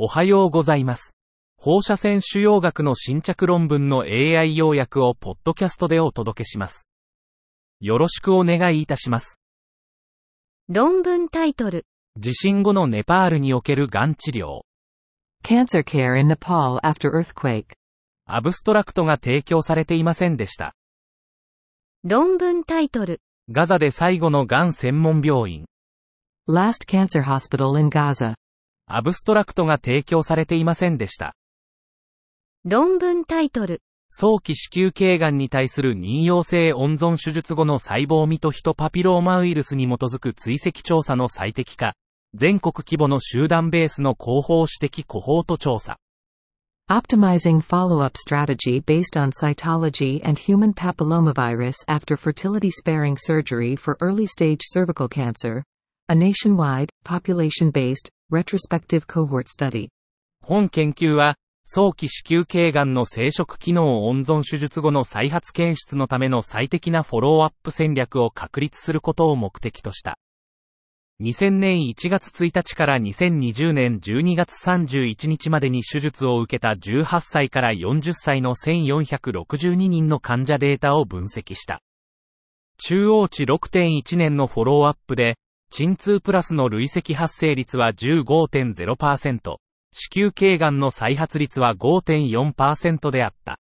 おはようございます。放射線腫瘍学の新着論文の AI 要約をポッドキャストでお届けします。よろしくお願いいたします。論文タイトル。地震後のネパールにおけるがん治療。Cancer care in Nepal after earthquake. アブストラクトが提供されていませんでした。論文タイトル。ガザで最後のがん専門病院。Last cancer hospital in Gaza. アブストラクトが提供されていませんでした。論文タイトル。早期子宮頸がんに対する妊用性温存手術後の細胞ミトヒトパピローマウイルスに基づく追跡調査の最適化。全国規模の集団ベースの広報指摘コホート調査。Optimizing follow-up strategy based on cytology and human papillomavirus after fertility sparing surgery for early stage cervical cancer. A nationwide, population-based, retrospective cohort study. 本研究は、早期子宮頸がんの生殖機能温存手術後の再発検出のための最適なフォローアップ戦略を確立することを目的とした。2000年1月1日から2020年12月31日までに手術を受けた18歳から40歳の1462人の患者データを分析した。中央値6.1年のフォローアップで、鎮痛プラスの累積発生率は15.0%、子宮頸がんの再発率は5.4%であった。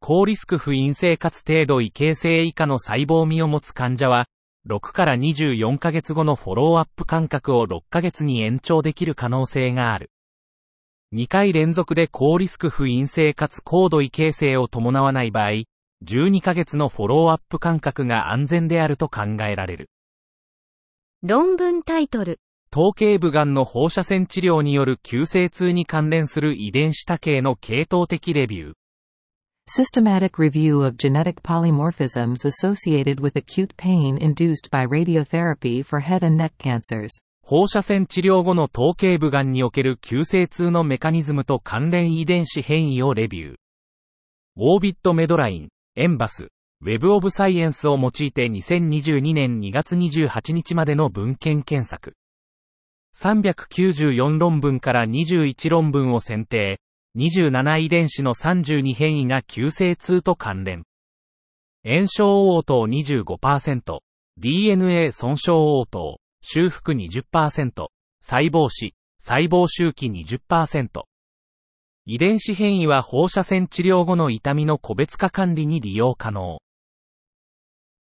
高リスク不陰性かつ程度異形成以下の細胞身を持つ患者は、6から24ヶ月後のフォローアップ間隔を6ヶ月に延長できる可能性がある。2回連続で高リスク不陰性かつ高度異形成を伴わない場合、12ヶ月のフォローアップ間隔が安全であると考えられる。論文タイトル。頭頸部がんの放射線治療による急性痛に関連する遺伝子多形の系統的レビュー。Systematic review of genetic polymorphisms associated with acute pain induced by radiotherapy for head and neck cancers. 放射線治療後の頭頸部がんにおける急性痛のメカニズムと関連遺伝子変異をレビュー。オービットメドライン、エンバス、ウェブオブサイエンスを用いて2022年2月28日までの文献検索。394論文から21論文を選定。27遺伝子の32変異が急性痛と関連。炎症応答25%、DNA 損傷応答、修復20%、細胞死、細胞周期20%。遺伝子変異は放射線治療後の痛みの個別化管理に利用可能。